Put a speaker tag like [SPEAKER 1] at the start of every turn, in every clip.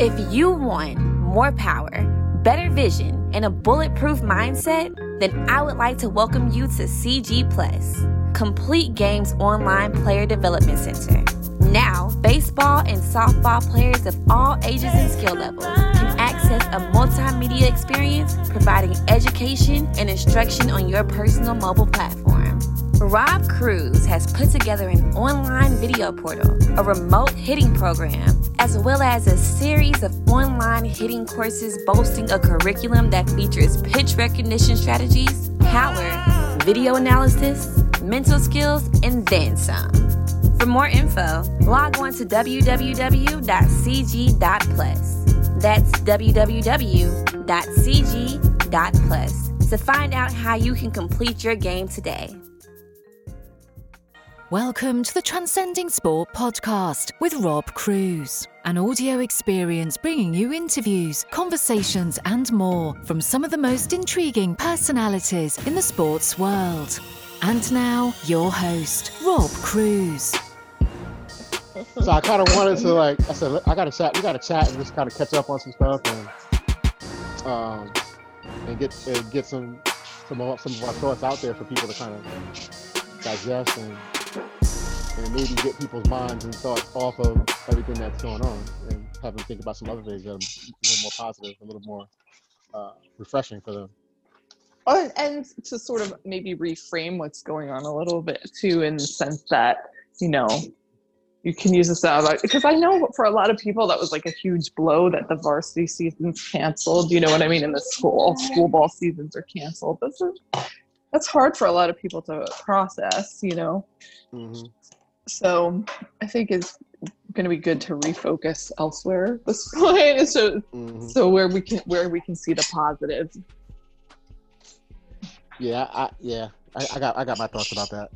[SPEAKER 1] If you want more power, better vision, and a bulletproof mindset, then I would like to welcome you to CG Plus, Complete Games Online Player Development Center. Now, baseball and softball players of all ages and skill levels can access a multimedia experience providing education and instruction on your personal mobile platform. Rob Cruz has put together an online video portal, a remote hitting program, as well as a series of online hitting courses boasting a curriculum that features pitch recognition strategies, power, video analysis, mental skills, and then some. For more info, log on to www.cg.plus. That's www.cg.plus to find out how you can complete your game today.
[SPEAKER 2] Welcome to the Transcending Sport podcast with Rob Cruz, an audio experience bringing you interviews, conversations, and more from some of the most intriguing personalities in the sports world. And now, your host, Rob Cruz.
[SPEAKER 3] So I kind of wanted to like I said I got to chat. We got to chat and just kind of catch up on some stuff and um and get and get some some of, some of our thoughts out there for people to kind of digest and and maybe get people's minds and thoughts off of everything that's going on and have them think about some other things that are a little more positive, a little more uh, refreshing for them.
[SPEAKER 4] Oh, and to sort of maybe reframe what's going on a little bit too, in the sense that you know you can use this out because I know for a lot of people that was like a huge blow that the varsity season's canceled. You know what I mean? In the school school ball seasons are canceled. This is that's hard for a lot of people to process. You know.
[SPEAKER 3] Mm-hmm.
[SPEAKER 4] So I think it's going to be good to refocus elsewhere this point. So
[SPEAKER 3] Mm-hmm.
[SPEAKER 4] so where we can where we can see the positives.
[SPEAKER 3] Yeah, I, yeah, I, I got I got my thoughts about that.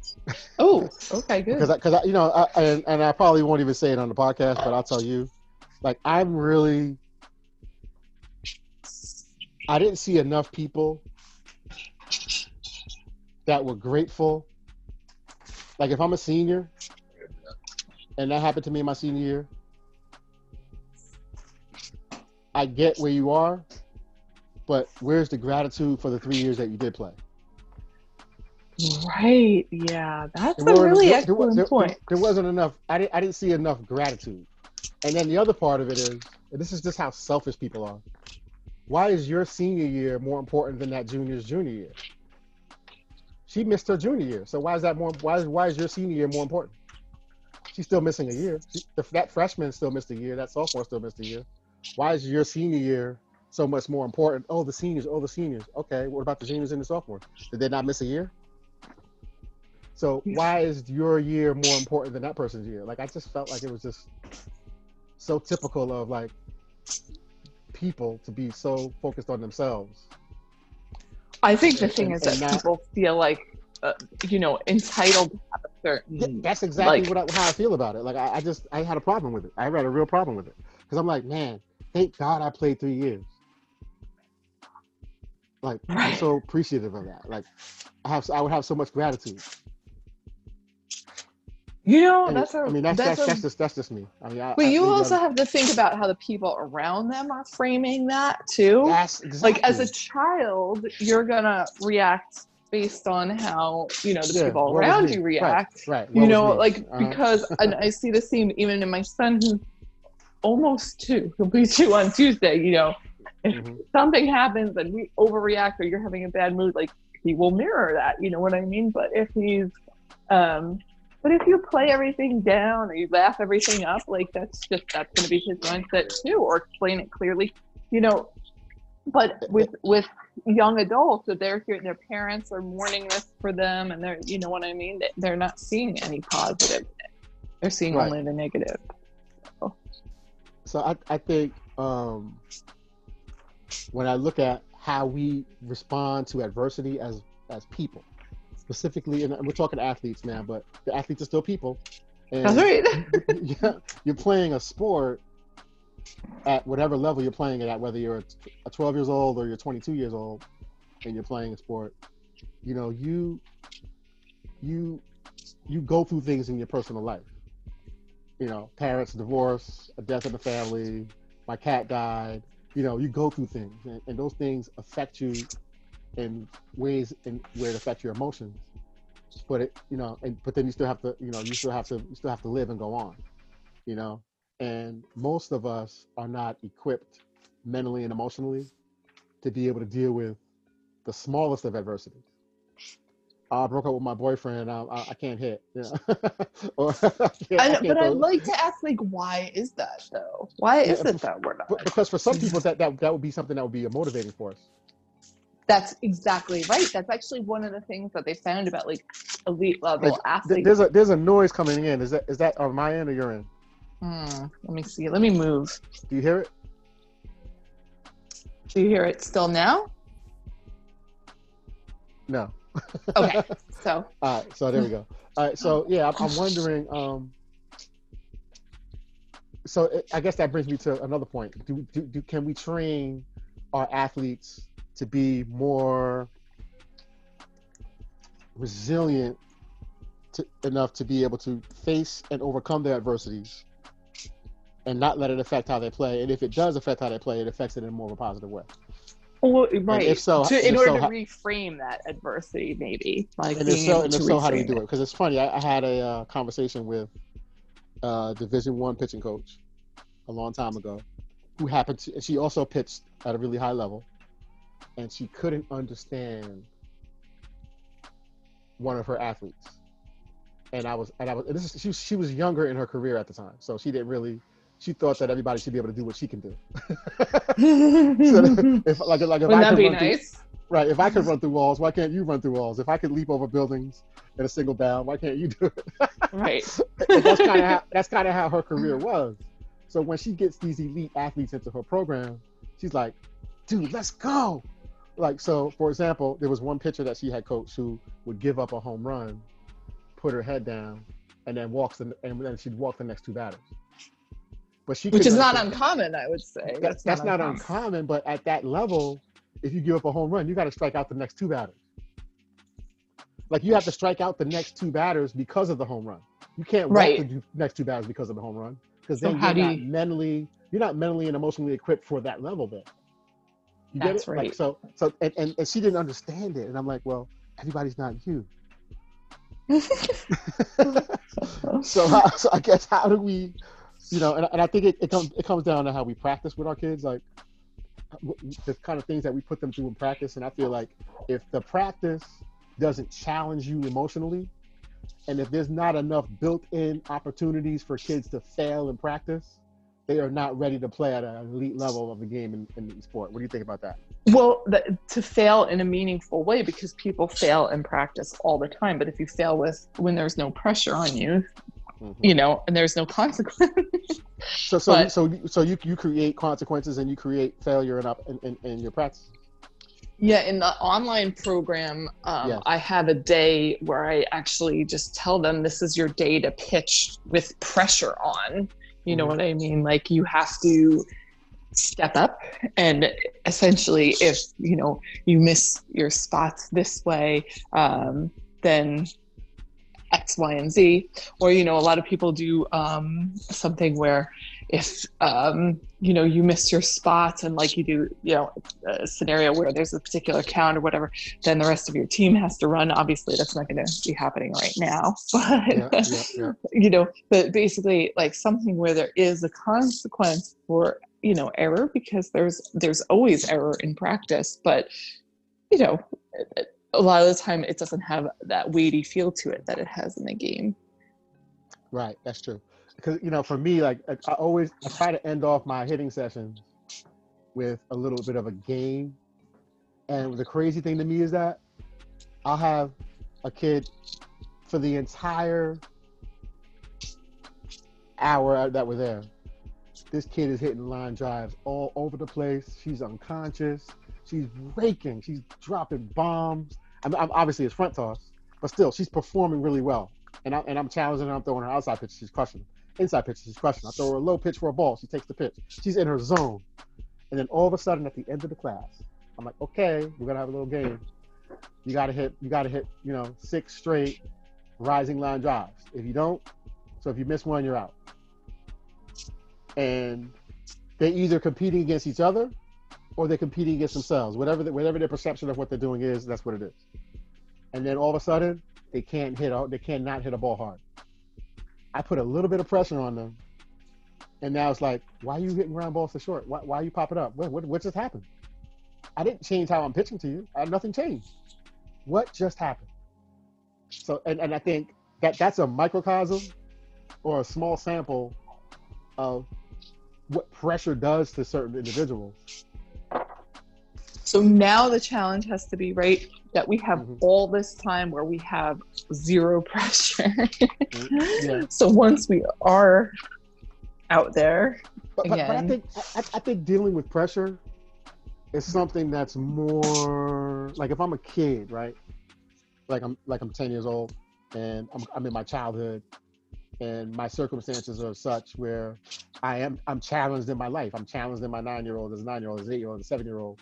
[SPEAKER 4] Oh, okay, good.
[SPEAKER 3] because because I, you know I, and, and I probably won't even say it on the podcast, but I'll tell you, like I'm really, I didn't see enough people that were grateful. Like if I'm a senior, and that happened to me in my senior year, I get where you are, but where's the gratitude for the three years that you did play?
[SPEAKER 4] Right. Yeah, that's
[SPEAKER 3] There
[SPEAKER 4] a really
[SPEAKER 3] there-
[SPEAKER 4] excellent
[SPEAKER 3] there-
[SPEAKER 4] point.
[SPEAKER 3] There wasn't enough. I didn't. I didn't see enough gratitude. And then the other part of it is, and this is just how selfish people are. Why is your senior year more important than that junior's junior year? She missed her junior year, so why is that more? Why is why is your senior year more important? She's still missing a year. She, that freshman still missed a year. That sophomore still missed a year. Why is your senior year so much more important? Oh, the seniors. Oh, the seniors. Okay, what about the juniors and the sophomores? Did they not miss a year? So why is your year more important than that person's year? Like I just felt like it was just so typical of like people to be so focused on themselves.
[SPEAKER 4] I think the
[SPEAKER 3] and-
[SPEAKER 4] thing is
[SPEAKER 3] and
[SPEAKER 4] that
[SPEAKER 3] not-
[SPEAKER 4] people feel like, uh, you know, entitled to have a
[SPEAKER 3] Yeah,
[SPEAKER 4] certain.
[SPEAKER 3] that's exactly
[SPEAKER 4] Like-
[SPEAKER 3] what I, how I feel about it. Like I, I just I had a problem with it. I had a real problem with it because I'm like, man, thank God I played three years. Like I'm so appreciative of that. Like I have I would have so much gratitude.
[SPEAKER 4] You know,
[SPEAKER 3] And,
[SPEAKER 4] that's a.
[SPEAKER 3] I mean that's
[SPEAKER 4] that's
[SPEAKER 3] that's,
[SPEAKER 4] a-
[SPEAKER 3] that's just that's just me. I mean, I,
[SPEAKER 4] but
[SPEAKER 3] I,
[SPEAKER 4] you
[SPEAKER 3] maybe
[SPEAKER 4] also
[SPEAKER 3] I'm-
[SPEAKER 4] have to think about how the people around them are framing that too.
[SPEAKER 3] that's exactly
[SPEAKER 4] Like as a child, you're gonna react based on how you know the
[SPEAKER 3] Yeah,
[SPEAKER 4] people
[SPEAKER 3] what
[SPEAKER 4] around you react.
[SPEAKER 3] Right. what
[SPEAKER 4] you know, like
[SPEAKER 3] Uh-huh.
[SPEAKER 4] because and I see the same even in my son who's almost two, he'll be two on Tuesday. You know, if
[SPEAKER 3] Mhm.
[SPEAKER 4] something happens and we overreact or you're having a bad mood, like he will mirror that. You know what I mean? But if he's, um, but if you play everything down or you laugh everything up, like that's just that's going to be his mindset too. Or explain it clearly, you know. But with with young adults, that they're hearing their parents are mourning this for them, and they're you know what I mean. They- They're not seeing any positive. They're seeing
[SPEAKER 3] Right.
[SPEAKER 4] only the negative.
[SPEAKER 3] So I, I think um, when I look at how we respond to adversity as as people, specifically, and we're talking athletes now, but the athletes are still people. And
[SPEAKER 4] That's right.
[SPEAKER 3] yeah, you're playing a sport at whatever level you're playing it at, whether you're a 12 years old or you're 22 years old, and you're playing a sport. You know, you you you go through things in your personal life. You know, parents, divorce, a death in the family, my cat died. You know, you go through things, and, and those things affect you in ways in where it affects your emotions. But it, you know, and but then you still have to, you know, you still have to, you still have to live and go on. You know, and most of us are not equipped mentally and emotionally to be able to deal with the smallest of adversities. I broke up with my boyfriend. I, I, I can't hit. Yeah. or, I can't- I
[SPEAKER 4] but I'd like to ask, like, why is that though? Why is
[SPEAKER 3] Yeah,
[SPEAKER 4] it that we're not?
[SPEAKER 3] because for some people that, that that would be something that would be a motivating force.
[SPEAKER 4] That's exactly right. That's actually one of the things that they found about like elite level
[SPEAKER 3] Th-
[SPEAKER 4] athletes.
[SPEAKER 3] There's a there's a noise coming in. Is that is that on my end or your end?
[SPEAKER 4] Hmm, let me see. Let me move.
[SPEAKER 3] Do you hear it?
[SPEAKER 4] Do you hear it still now?
[SPEAKER 3] No.
[SPEAKER 4] Okay. So
[SPEAKER 3] All right, so there we go. All right, so yeah, I'm, I'm wondering. Um, so it, I guess that brings me to another point. Do, do, do can we train our athletes to be more resilient to, enough to be able to face and overcome their adversities, and not let it affect how they play? And if it does affect how they play, it affects it in more of a positive way.
[SPEAKER 4] well, right.
[SPEAKER 3] if so-
[SPEAKER 4] to, in
[SPEAKER 3] if
[SPEAKER 4] order
[SPEAKER 3] so,
[SPEAKER 4] to reframe that adversity, maybe like
[SPEAKER 3] and if so, and if so, how do
[SPEAKER 4] reframe
[SPEAKER 3] do it? Because it's funny. I, I had a uh, conversation with uh, Division One pitching coach a long time ago, who happened to. She also pitched at a really high level, and she couldn't understand one of her athletes. And I was, and I was. And this is, she was, she was younger in her career at the time, so she didn't really. She thought that everybody should be able to do what she can do. so
[SPEAKER 4] Wouldn't
[SPEAKER 3] if like like if I
[SPEAKER 4] that be
[SPEAKER 3] run through-
[SPEAKER 4] nice?
[SPEAKER 3] Right. If I could run through walls, why can't you run through walls? If I could leap over buildings in a single bound, why can't you do it?
[SPEAKER 4] Right.
[SPEAKER 3] And that's kind of how that's kind of how her career was. So when she gets these elite athletes into her program, she's like, "Dude, let's go!" Like so, for example, there was one pitcher that she had coached who would give up a home run, put her head down, and then walks the, and then she'd walk the next two batters. But she
[SPEAKER 4] Which is not uncommon, I would say.
[SPEAKER 3] that's, that's not uncommon, but at that level, if you give up a home run, you got to strike out the next two batters. Like you have to strike out the next two batters because of the home run. You can't walk
[SPEAKER 4] Right.
[SPEAKER 3] the next two batters because of the home run because
[SPEAKER 4] So
[SPEAKER 3] then
[SPEAKER 4] how
[SPEAKER 3] you're not
[SPEAKER 4] you-
[SPEAKER 3] mentally you're not mentally and emotionally equipped for that level. Then you get
[SPEAKER 4] That's
[SPEAKER 3] it? Like,
[SPEAKER 4] right.
[SPEAKER 3] so so and, and and she didn't understand it, and I'm like, well, everybody's not you. so, how, so I guess how do we, you know, and, and I think it, it comes it comes down to how we practice with our kids, like the kind of things that we put them through in practice. And I feel like if the practice doesn't challenge you emotionally, and if there's not enough built-in opportunities for kids to fail in practice, they are not ready to play at an elite level of the game in, in sport. What do you think about that?
[SPEAKER 4] Well, the, to fail in a meaningful way because people fail in practice all the time. But if you fail with when there's no pressure on you,
[SPEAKER 3] Mhm.
[SPEAKER 4] you know, and there's no consequence.
[SPEAKER 3] So, so,
[SPEAKER 4] But-
[SPEAKER 3] so, you- so you you create consequences and you create failure in up in, in, in your practice.
[SPEAKER 4] yeah, in the online program, um,
[SPEAKER 3] Yes.
[SPEAKER 4] I have a day where I actually just tell them this is your day to pitch with pressure on. You know
[SPEAKER 3] Mhm.
[SPEAKER 4] what I mean? Like you have to step up and essentially if you know you miss your spots this way um, then x y and z or you know a lot of people do um, something where if um, you know you miss your spots and like you do you know a scenario where there's a particular count or whatever then the rest of your team has to run obviously that's not going to be happening right now but
[SPEAKER 3] Yeah, yeah, yeah.
[SPEAKER 4] you know but basically like something where there is a consequence for you know error because there's there's always error in practice but you know a lot of the time it doesn't have that weighty feel to it that it has in the game
[SPEAKER 3] Right, that's true. Because you know, for me, like I always I try to end off my hitting sessions with a little bit of a game. And the crazy thing to me is that I'll have a kid for the entire hour that we're there. This kid is hitting line drives all over the place. She's unconscious. She's raking. She's dropping bombs. I'm, I'm obviously it's front toss, but still, she's performing really well and, I, and I'm challenging her. I'm throwing her outside pitch. She's crushing. Inside pitch. She's crushing. I throw her a low pitch for a ball. She takes the pitch. She's in her zone. And then all of a sudden, at the end of the class, I'm like, okay, we're gonna have a little game. You gotta hit. You gotta hit. You know, six straight rising line drives. If you don't, so if you miss one, you're out. And they're either competing against each other or they're competing against themselves. Whatever the, whatever their perception of what they're doing is, that's what it is. And then all of a sudden, they can't hit. They cannot hit a ball hard. I put a little bit of pressure on them, and now it's like, why are you hitting ground balls to short? Why, why are you popping up? What, what, what just happened? I didn't change how I'm pitching to you. I, nothing changed. What just happened? So, and, and I think that that's a microcosm or a small sample of what pressure does to certain individuals.
[SPEAKER 4] So now the challenge has to be right that we have
[SPEAKER 3] Mhm.
[SPEAKER 4] all this time where we have zero pressure.
[SPEAKER 3] Yeah.
[SPEAKER 4] So once we are out there,
[SPEAKER 3] But, but, but I
[SPEAKER 4] Again.
[SPEAKER 3] think I, I think dealing with pressure is something that's more like if I'm a kid, right? Like I'm like I'm 10 years old and I'm I'm in my childhood and my circumstances are such where I am I'm challenged in my life. I'm challenged in my nine year old, as a nine year old, as an eight year old, as a seven year old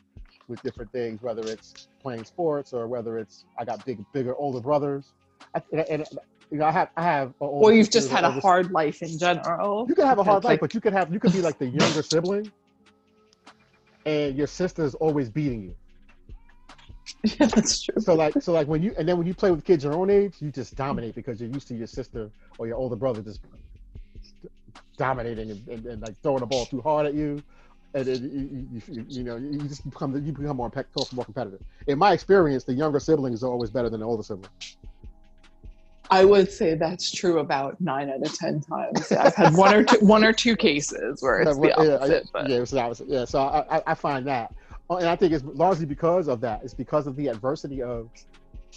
[SPEAKER 3] with different things, whether it's playing sports or whether it's I got big bigger older brothers. I, and, and you know I have I have
[SPEAKER 4] or you've just had a
[SPEAKER 3] older
[SPEAKER 4] hard life in general.
[SPEAKER 3] you can have a hard life,
[SPEAKER 4] like-
[SPEAKER 3] but you could have you could be like the younger sibling, and your sister's always beating you.
[SPEAKER 4] yeah, that's true.
[SPEAKER 3] So like so like when you and then when you play with kids your own age, you just dominate because you're used to your sister or your older brother just dominating and, and, and like throwing the ball too hard at you. And then you, you, you, you know you just become you become more pe- more competitive. In my experience, the younger siblings are always better than the older siblings.
[SPEAKER 4] I would say that's true about nine out of ten times. Yeah, I've had one or two, one or two cases where it's the
[SPEAKER 3] Yeah, yeah,
[SPEAKER 4] opposite. But
[SPEAKER 3] yeah, it's the opposite. Yeah, so I, I, I find that, Oh, and I think it's largely because of that. It's because of the adversity of,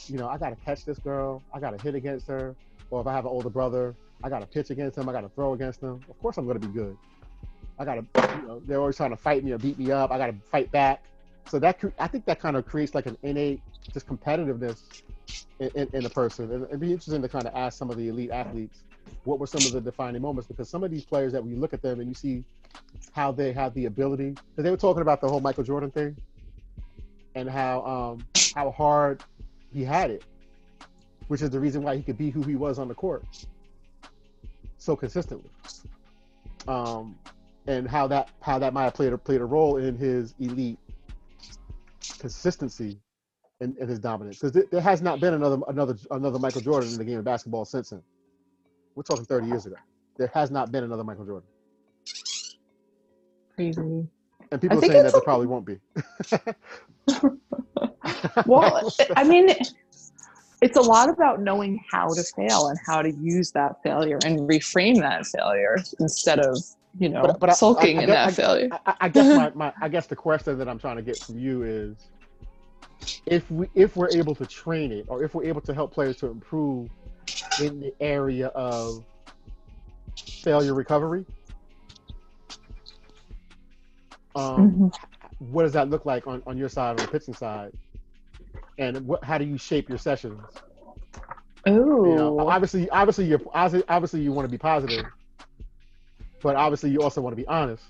[SPEAKER 3] you know, I got to catch this girl, I got to hit against her, or if I have an older brother, I got to pitch against him, I got to throw against him. Of course, I'm going to be good. I got to, you know, they're always trying to fight me or beat me up. I got to fight back. So that I think that kind of creates like an innate just competitiveness in, in, in a person. And it'd be interesting to kind of ask some of the elite athletes what were some of the defining moments because some of these players that we look at them and you see how they have the ability because they were talking about the whole Michael Jordan thing and how um how hard he had it, which is the reason why he could be who he was on the court so consistently. Um, and how that how that might have played a played a role in his elite consistency and, and his dominance because there, there has not been another another another Michael Jordan in the game of basketball since him. We're talking 30 years ago. There has not been another Michael Jordan,
[SPEAKER 4] crazy.
[SPEAKER 3] and people
[SPEAKER 4] I
[SPEAKER 3] are saying that there probably won't be.
[SPEAKER 4] Well, I mean, it's a lot about knowing how to fail and how to use that failure and reframe that failure instead of you know
[SPEAKER 3] But- but I-
[SPEAKER 4] sulking
[SPEAKER 3] I- I
[SPEAKER 4] in
[SPEAKER 3] guess-
[SPEAKER 4] that
[SPEAKER 3] I-
[SPEAKER 4] failure.
[SPEAKER 3] I, I guess my, my I guess the question that I'm trying to get from you is if we if we're able to train it or if we're able to help players to improve in the area of failure recovery, um,
[SPEAKER 4] Mhm.
[SPEAKER 3] what does that look like on, on your side on the pitching side? And what how do you shape your sessions?
[SPEAKER 4] Ooh,
[SPEAKER 3] You know, obviously, obviously, you're obviously, obviously you want to be positive, but obviously you also want to be honest,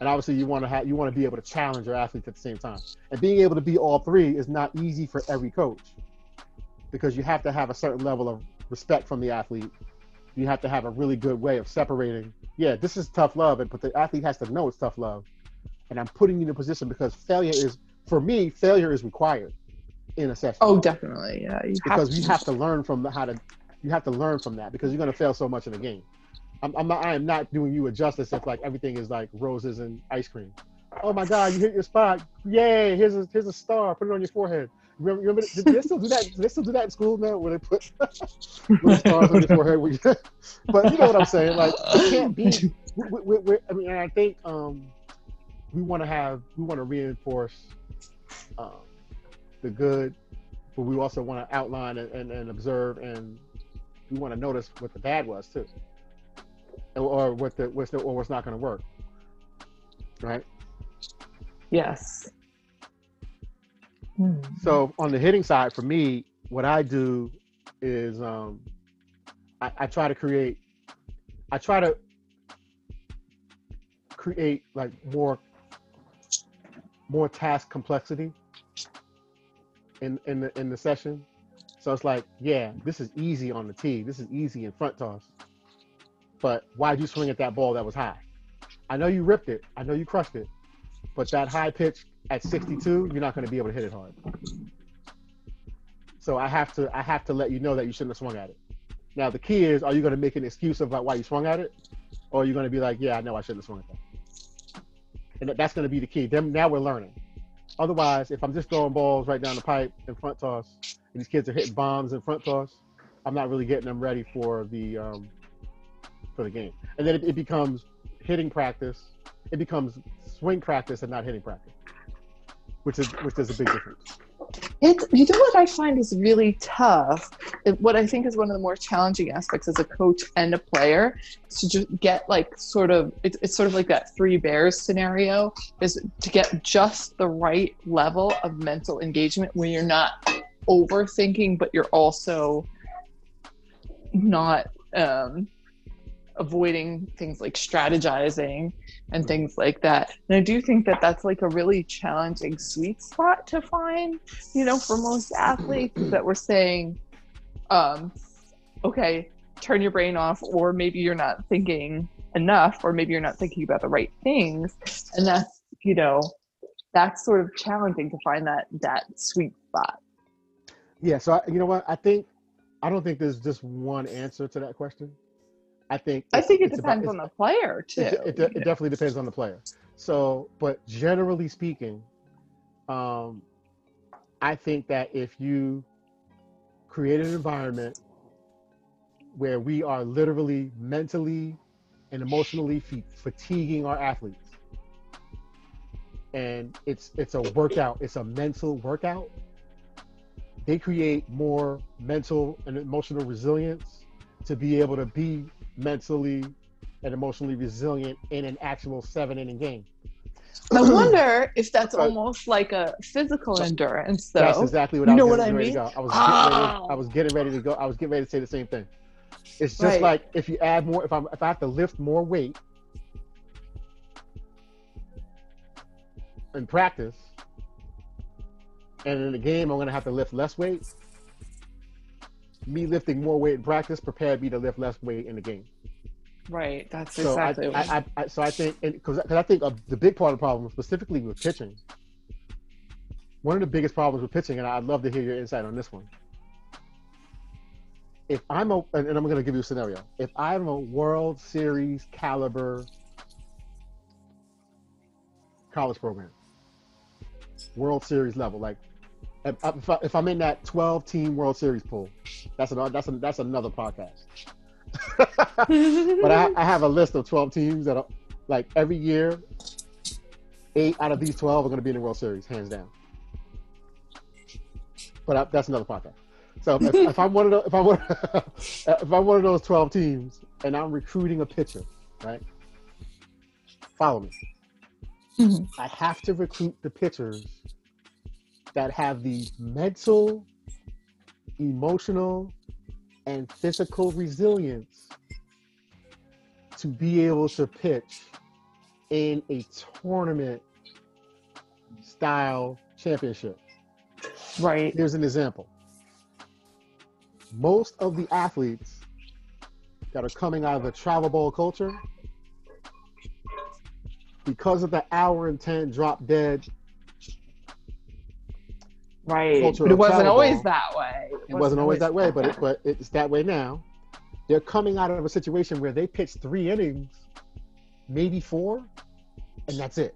[SPEAKER 3] and obviously you want to have you want to be able to challenge your athletes at the same time. And being able to be all three is not easy for every coach, because you have to have a certain level of respect from the athlete. You have to have a really good way of separating. Yeah, this is tough love, and but the athlete has to know it's tough love. And I'm putting you in a position because failure is, for me, failure is required in a session
[SPEAKER 4] oh, definitely, yeah. You have
[SPEAKER 3] because
[SPEAKER 4] to.
[SPEAKER 3] you have to learn from the, how to you have to learn from that because you're going to fail so much in the game I'm, I'm not i am not doing you a justice if like everything is like roses and ice cream. Oh my god you hit your spot. Yay here's a here's a star. Put it on your forehead. Remember, remember did they still do that? Did they still do that in school now where they put little stars on your forehead you- but you know what i'm saying like it can't be we, we, we, i mean and i think um we want to have we want to reinforce um, the good but we also want to outline and, and, and observe and we want to notice what the bad was too or, what the what's the or what's not going to work right
[SPEAKER 4] yes. Hmm.
[SPEAKER 3] so on the hitting side for me what i do is um I, I try to create i try to create like more more task complexity in in the in the session so it's like yeah this is easy on the tee this is easy in front toss but why'd you swing at that ball that was high I know you ripped it. I know you crushed it. But that high pitch at 62, you're not going to be able to hit it hard. So I have to I have to let you know that you shouldn't have swung at it. Now the key is, are you going to make an excuse of like why you swung at it, or are you going to be like, yeah, I know I shouldn't have swung at that. And that's going to be the key. Then now we're learning. Otherwise, if I'm just throwing balls right down the pipe in front toss, and these kids are hitting bombs in front toss, I'm not really getting them ready for the um, for the game. And then it, it becomes hitting practice. It becomes swing practice and not hitting practice, which is which is a big difference.
[SPEAKER 4] It's you know what I find is really tough. It- What I think is one of the more challenging aspects as a coach and a player is to just get like sort of it's, it's sort of like that three bears scenario is to get just the right level of mental engagement where you're not overthinking, but you're also not um, avoiding things like strategizing and things like that. And I do think that that's like a really challenging sweet spot to find, you know, for most athletes that we're saying, um, okay, turn your brain off, or maybe you're not thinking enough, or maybe you're not thinking about the right things. And that's, you know, that's sort of challenging to find that that sweet spot.
[SPEAKER 3] Yeah. So I, you know what? I think I don't think there's just one answer to that question. I think
[SPEAKER 4] I think it
[SPEAKER 3] it's about-
[SPEAKER 4] depends on the player too.
[SPEAKER 3] It, it, it definitely depends on the player. So, but generally speaking, um, I think that if you create an environment where we are literally mentally and emotionally fa- fatiguing our athletes, and it's it's a workout, it's a mental workout. They create more mental and emotional resilience to be able to be mentally and emotionally resilient in an actual seven inning game.
[SPEAKER 4] I wonder if that's almost like a physical endurance, though.
[SPEAKER 3] That's exactly what
[SPEAKER 4] You
[SPEAKER 3] I was
[SPEAKER 4] know what
[SPEAKER 3] getting
[SPEAKER 4] I
[SPEAKER 3] ready
[SPEAKER 4] mean?
[SPEAKER 3] to go. I was getting ready,
[SPEAKER 4] Oh.
[SPEAKER 3] I was getting ready to go. I was getting ready to say the same thing. It's just
[SPEAKER 4] Right.
[SPEAKER 3] like if you add more, if I'm if I have to lift more weight in practice, and in the game I'm gonna have to lift less weight. Me lifting more weight in practice prepared me to lift less weight in the game.
[SPEAKER 4] Right. That's
[SPEAKER 3] So
[SPEAKER 4] exactly.
[SPEAKER 3] I,
[SPEAKER 4] what
[SPEAKER 3] I, I, so I think because I think of the big part of the problem, specifically with pitching, one of the biggest problems with pitching, and I'd love to hear your insight on this one. If I'm a, and and I'm going to give you a scenario. If I'm a World Series caliber college program, World Series level, like if, I, if I'm in that 12 team World Series pool, that's another that's a, that's another podcast. but I, I have a list of 12 teams that are like every year, eight out of these 12 are going to be in the World Series, hands down. But I, that's another podcast. So if, if I'm one of those, if I'm one, if I'm one of those 12 teams and I'm recruiting a pitcher, right? Follow me.
[SPEAKER 4] Mhm.
[SPEAKER 3] I have to recruit the pitchers that have the mental, emotional, and physical resilience to be able to pitch in a tournament style championship.
[SPEAKER 4] right.
[SPEAKER 3] Here's an example. Most of the athletes that are coming out of the travel ball culture, because of the hour and 10 drop dead,
[SPEAKER 4] Right.
[SPEAKER 3] culture
[SPEAKER 4] But it wasn't
[SPEAKER 3] travel
[SPEAKER 4] always
[SPEAKER 3] ball.
[SPEAKER 4] that way.
[SPEAKER 3] it wasn't always that way, but it, but it's that way now. They're coming out of a situation where they pitched three innings, maybe four, and that's it.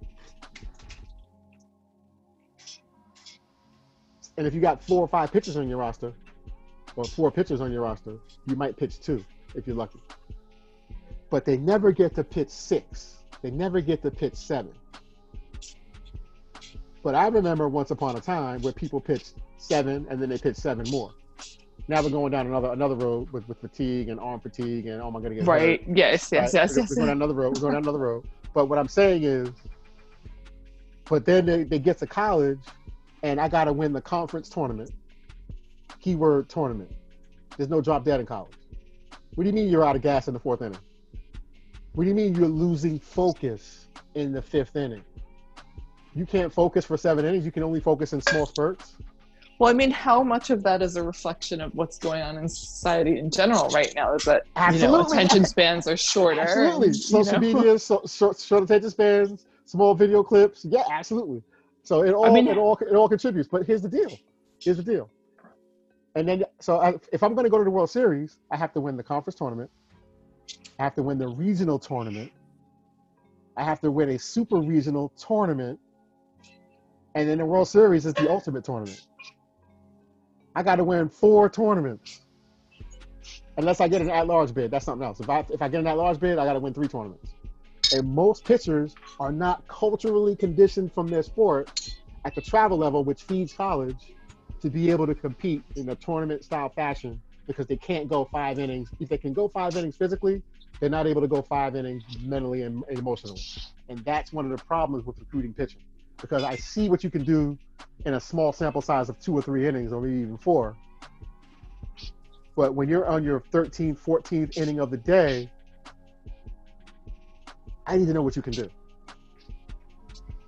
[SPEAKER 3] And if you got four or five pitchers on your roster, or four pitchers on your roster, you might pitch two if you're lucky. But they never get to pitch six. They never get to pitch seven. But I remember once upon a time where people pitched seven and then they pitched seven more. Now we're going down another another road with, with fatigue and arm fatigue and oh my god, get hurt.
[SPEAKER 4] Right. Yes. Yes.
[SPEAKER 3] Right?
[SPEAKER 4] Yes.
[SPEAKER 3] We're,
[SPEAKER 4] Yes.
[SPEAKER 3] we're going down another road. We're going down another road. But what I'm saying is, but then they, they get to college, and I got to win the conference tournament. Keyword tournament. There's no drop dead in college. What do you mean you're out of gas in the fourth inning? What do you mean you're losing focus in the fifth inning? You can't focus for seven innings. You can only focus in small spurts.
[SPEAKER 4] Well, I mean, how much of that is a reflection of what's going on in society in general right now? Is that you know
[SPEAKER 3] Absolutely.
[SPEAKER 4] attention spans are shorter?
[SPEAKER 3] Absolutely.
[SPEAKER 4] and, you
[SPEAKER 3] Social
[SPEAKER 4] know?
[SPEAKER 3] media, so, short, short attention spans, small video clips. Yeah, absolutely. So it all
[SPEAKER 4] mean-
[SPEAKER 3] it all it all contributes. But here's the deal. Here's the deal. And then so I, if I'm going to go to the World Series, I have to win the conference tournament. I have to win the regional tournament. I have to win a super regional tournament. And then the World Series is the ultimate tournament. I got to win four tournaments. Unless I get an at-large bid, that's something else. If I if I get an at-large bid, I got to win three tournaments. And most pitchers are not culturally conditioned from their sport at the travel level, which feeds college, to be able to compete in a tournament-style fashion because they can't go five innings. If they can go five innings physically, they're not able to go five innings mentally and emotionally. And that's one of the problems with recruiting pitching. Because I see what you can do in a small sample size of two or three innings, or maybe even four. But when you're on your 13th, 14th inning of the day, I need to know what you can do.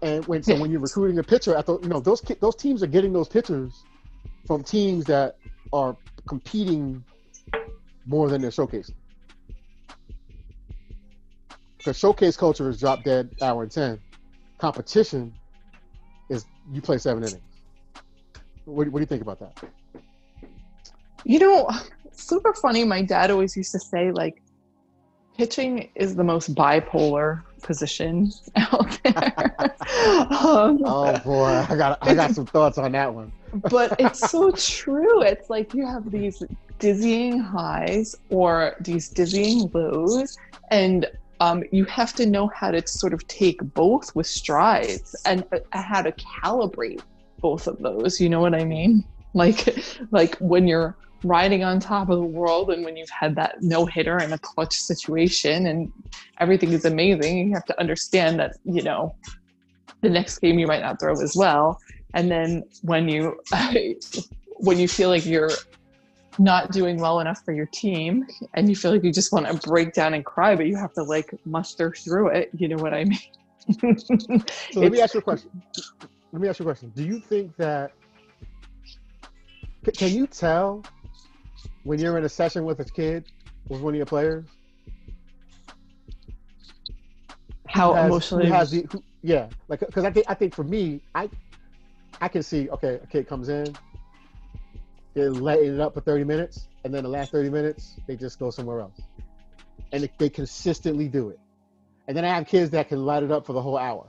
[SPEAKER 3] And when so when you're recruiting a pitcher, I thought you know those those teams are getting those pitchers from teams that are competing more than they're showcasing. Because showcase culture is drop dead hour and ten. Competition you play seven innings. What, what do you think about that?
[SPEAKER 4] You know, super funny. My dad always used to say, like, pitching is the most bipolar position out there. um,
[SPEAKER 3] Oh boy, I got I got some thoughts on that one.
[SPEAKER 4] but it's so true. It's like you have these dizzying highs or these dizzying lows, and um, you have to know how to sort of take both with strides and uh, how to calibrate both of those. You know what I mean? Like, like when you're riding on top of the world and when you've had that no hitter in a clutch situation and everything is amazing, you have to understand that you know the next game you might not throw as well and then when you when you feel like you're not doing well enough for your team and you feel like you just want to break down and cry but you have to like muster through it you know what i mean
[SPEAKER 3] So let me ask you a question. Let me ask you a question. Do you think that can you tell when you're in a session with a kid with one of your players?
[SPEAKER 4] how
[SPEAKER 3] has-
[SPEAKER 4] emotionally
[SPEAKER 3] who has the, who, yeah, like because I think I think for me, I I can see okay, a kid comes in, they're lighting it up for 30 minutes, and then the last 30 minutes they just go somewhere else, and they, consistently do it. And then I have kids that can light it up for the whole hour,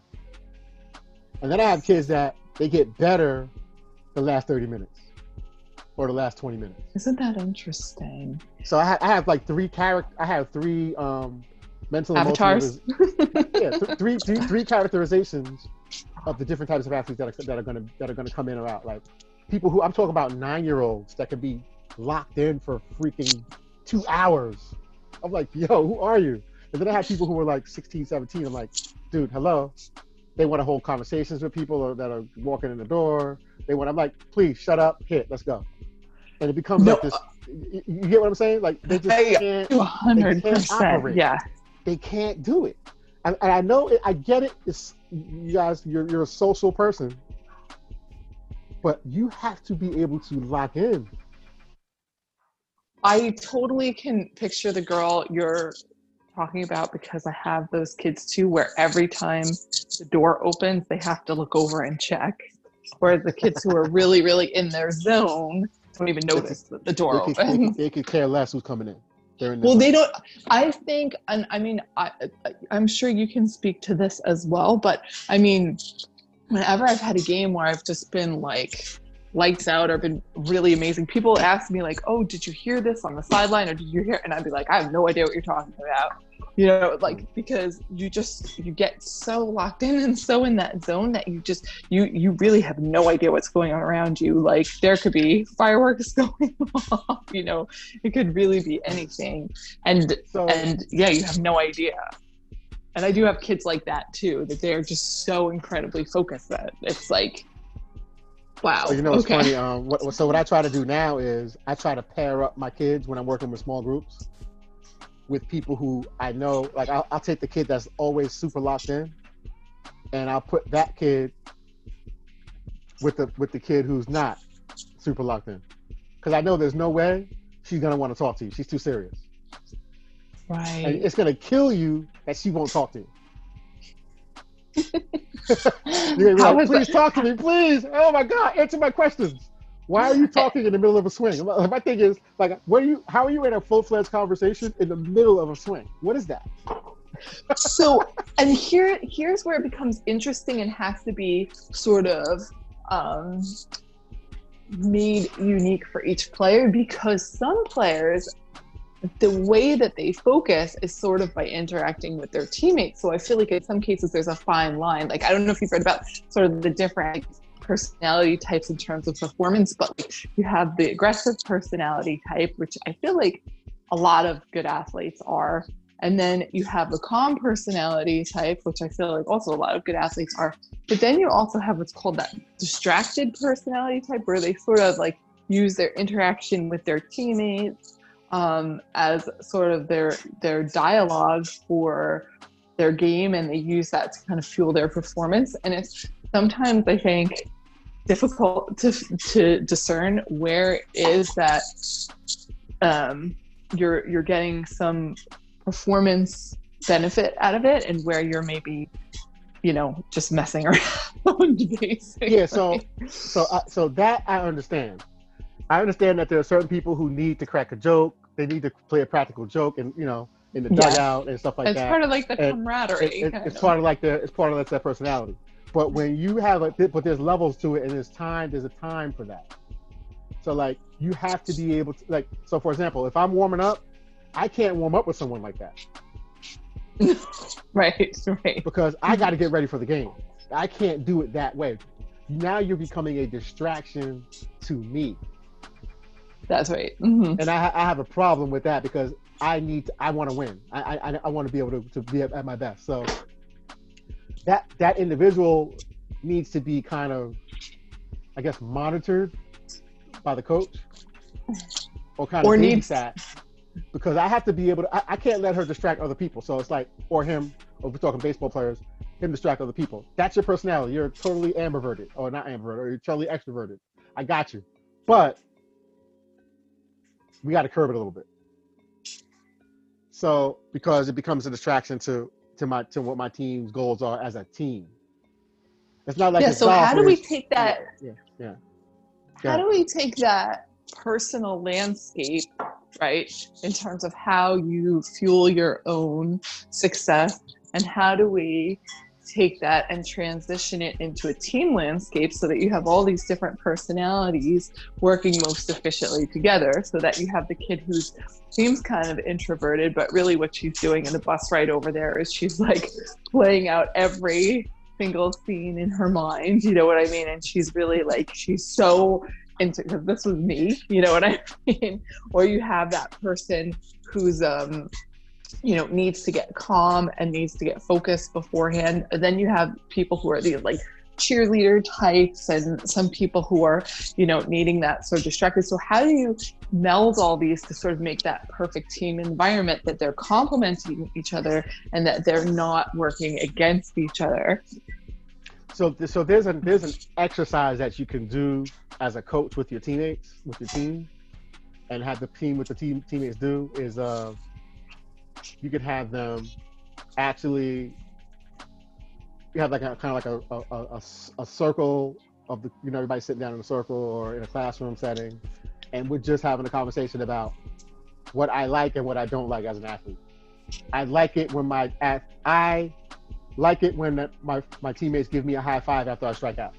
[SPEAKER 3] and then I have kids that they get better the last 30 minutes or the last 20 minutes.
[SPEAKER 4] isn't that interesting
[SPEAKER 3] So I, ha- I have like three character. I have three um, mental emotional
[SPEAKER 4] avatars
[SPEAKER 3] yeah, th- three, three, three characterizations of the different types of athletes that are, that are gonna that are gonna come in or out. Like people who I'm talking about nine year olds that can be locked in for freaking two hours. I'm like, yo, who are you? And then I have people who are like 16, 17. I'm like, dude, hello. They want to hold conversations with people that are walking in the door. They want. I'm like, please shut up, hit, let's go. And it becomes
[SPEAKER 4] No,
[SPEAKER 3] like this. You, you get what I'm saying? Like they just
[SPEAKER 4] Hey,
[SPEAKER 3] can't
[SPEAKER 4] Two hundred percent.
[SPEAKER 3] operate.
[SPEAKER 4] Yeah.
[SPEAKER 3] they can't do it. And, and I know it, I get it. It's you guys. You're you're a social person, but you have to be able to lock in.
[SPEAKER 4] I totally can picture the girl you're talking about because I have those kids too, where every time the door opens, they have to look over and check. Whereas the kids who are really, really in their zone don't even notice that the door
[SPEAKER 3] They
[SPEAKER 4] opens.
[SPEAKER 3] could, they could care less who's coming in. They're in
[SPEAKER 4] Well, they don't. I think, and I mean, I- I'm sure you can speak to this as well. But I mean, whenever I've had a game where I've just been like lights out or been really amazing, people ask me like, "Oh, did you hear this on the sideline, or did you hear?" And I'd be like, "I have no idea what you're talking about." You know, like because you just you get so locked in and so in that zone that you just you you really have no idea what's going on around you. Like there could be fireworks going off. You know, it could really be anything and
[SPEAKER 3] So
[SPEAKER 4] and yeah you have no idea and i do have kids like that too that they're just so incredibly focused that it's like wow
[SPEAKER 3] so you know what's
[SPEAKER 4] okay.
[SPEAKER 3] funny? Um, what, so what I try to do now is I try to pair up my kids when I'm working with small groups with people who I know. Like I'll, I'll take the kid that's always super locked in, and I'll put that kid with the with the kid who's not super locked in because I know there's no way she's gonna want to talk to you. She's too serious.
[SPEAKER 4] Right.
[SPEAKER 3] And it's gonna kill you that she won't talk to you. You're like, please talk to me, please. Oh my God, answer my questions. Why are you talking in the middle of a swing? My thing is like, what are you? How are you in a full fledged conversation in the middle of a swing? What is that?
[SPEAKER 4] so, and here, here's where it becomes interesting and has to be sort of um, made unique for each player because some players the way that they focus is sort of by interacting with their teammates. So I feel like in some cases there's a fine line. Like I don't know if you've read about sort of the different personality types in terms of performance, but like you have the aggressive personality type, which I feel like a lot of good athletes are. And then you have the calm personality type, which I feel like also a lot of good athletes are. But then you also have what's called that distracted personality type, where they sort of like use their interaction with their teammates um, as sort of their their dialogue for their game, and they use that to kind of fuel their performance. And it's sometimes I think difficult to to discern where is that um, you're you're getting some performance benefit out of it, and where you're maybe you know just messing around basically.
[SPEAKER 3] Yeah. So so uh, so that I understand. I understand that there are certain people who need to crack a joke they need to play a practical joke and you know in the dugout and stuff like
[SPEAKER 4] it's
[SPEAKER 3] that.
[SPEAKER 4] It's part of like the
[SPEAKER 3] and
[SPEAKER 4] camaraderie.
[SPEAKER 3] It, it, it's part of like the it's part of that personality. But when you have a but there's levels to it and there's time there's a time for that. So like you have to be able to like so for example if I'm warming up, I can't warm up with someone like that.
[SPEAKER 4] right, right.
[SPEAKER 3] Because I got to get ready for the game. I can't do it that way. Now you're becoming a distraction to me.
[SPEAKER 4] That's right. Mm-hmm.
[SPEAKER 3] And I, I have a problem with that because I need to, I want to win. I I, I want to be able to, to be at, at my best. So that that individual needs to be kind of, I guess, monitored by the coach or kind
[SPEAKER 4] or
[SPEAKER 3] of
[SPEAKER 4] needs
[SPEAKER 3] that because I have to be able to. I, I, can't let her distract other people. So it's like, or him, or we're talking baseball players, him distract other people. That's your personality. You're totally ambiverted, or not ambiverted, or you're totally extroverted. I got you, but we got to curb it a little bit. So because it becomes a distraction to to my to what my team's goals are as a team. It's not like
[SPEAKER 4] yeah. So how do we take that?
[SPEAKER 3] Yeah, yeah.
[SPEAKER 4] yeah. How do we take that personal landscape, right, in terms of how you fuel your own success, and how do we take that and transition it into a team landscape so that you have all these different personalities working most efficiently together so that you have the kid who's seems kind of introverted but really what she's doing in the bus ride over there is she's like playing out every single scene in her mind you know what i mean? And she's really like she's so into this was me you know what i mean? Or you have that person who's um you know needs to get calm and needs to get focused beforehand and then you have people who are the like cheerleader types and some people who are you know needing that sort of distracted. So how do you meld all these to sort of make that perfect team environment that they're complementing each other and that they're not working against each other?
[SPEAKER 3] So so there's a there's an exercise that you can do as a coach with your teammates with your team and have the team with the team teammates do is uh you could have them actually you have like a kind of like a, a, a, a, circle of the you know everybody sitting down in a circle or in a classroom setting and we're just having a conversation about what I like and what I don't like as an athlete. I like it when my I like it when my my teammates give me a high five after I strike out.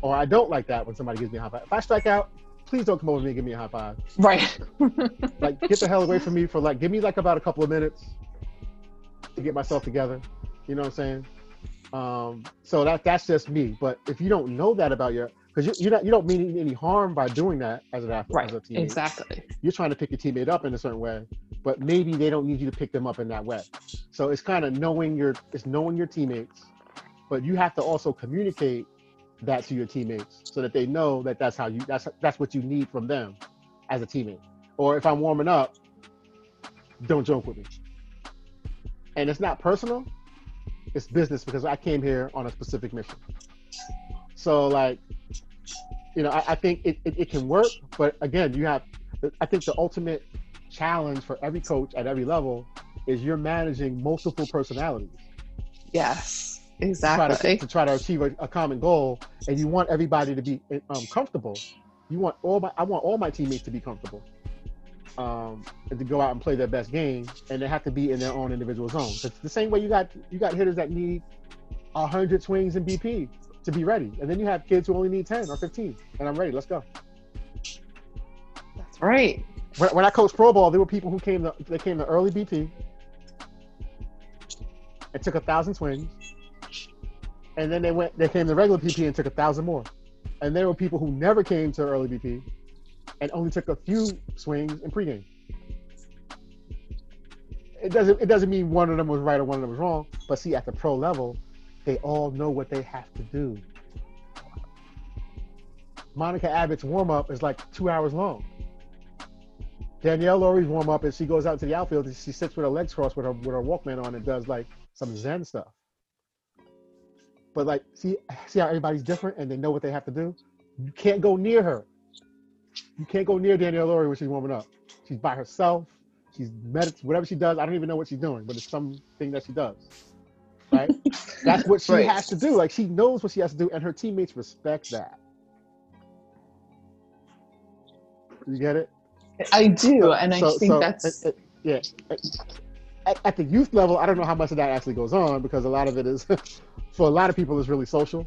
[SPEAKER 3] Or I don't like that when somebody gives me a high five. If I strike out, please don't come over to me and give me a high five.
[SPEAKER 4] Right.
[SPEAKER 3] like, get the hell away from me for like, give me like about a couple of minutes to get myself together. You know what I'm saying? Um, so that that's just me. But if you don't know that about your, because you, you're not, you don't mean any harm by doing that as an athlete,
[SPEAKER 4] right?
[SPEAKER 3] As a teammate.
[SPEAKER 4] Exactly.
[SPEAKER 3] You're trying to pick your teammate up in a certain way, but maybe they don't need you to pick them up in that way. So it's kind of knowing your, it's knowing your teammates, but you have to also communicate that to your teammates so that they know that that's how you that's that's what you need from them as a teammate. Or if I'm warming up, don't joke with me. And it's not personal, it's business because I came here on a specific mission. So like you know, I, I think it, it, it can work, but again, you have. I think the ultimate challenge for every coach at every level is you're managing multiple personalities.
[SPEAKER 4] Yes,
[SPEAKER 3] to try
[SPEAKER 4] exactly.
[SPEAKER 3] to, to try to achieve a, a common goal, and you want everybody to be um, comfortable. You want all my I want all my teammates to be comfortable, um, and to go out and play their best game, and they have to be in their own individual zone. It's the same way you got you got hitters that need hundred swings in BP to be ready, and then you have kids who only need ten or fifteen, and I'm ready. Let's go.
[SPEAKER 4] That's right.
[SPEAKER 3] When, when I coached pro ball, there were people who came to they came to early BP and took a thousand swings, and then they went they came to regular BP and took a thousand more, and there were people who never came to early BP and only took a few swings in pregame. It doesn't it doesn't mean one of them was right or one of them was wrong, but see at the pro level, they all know what they have to do. Monica Abbott's warm up is like two hours long. Danielle Lawrie's warm up is she goes out to the outfield and she sits with her legs crossed with her with her Walkman on and does like some Zen stuff. But like, see, see how everybody's different and they know what they have to do. You can't go near her. You can't go near Danielle Lawrie when she's warming up. She's by herself. She's medit whatever she does. I don't even know what she's doing, but it's something that she does. Right? That's what she
[SPEAKER 4] Right.
[SPEAKER 3] has to do. Like she knows what she has to do, and her teammates respect that. You get it?
[SPEAKER 4] I do, and I
[SPEAKER 3] So-
[SPEAKER 4] think
[SPEAKER 3] so,
[SPEAKER 4] that's
[SPEAKER 3] uh, uh, yeah. At, at the youth level, I don't know how much of that actually goes on because a lot of it is, for a lot of people, is really social.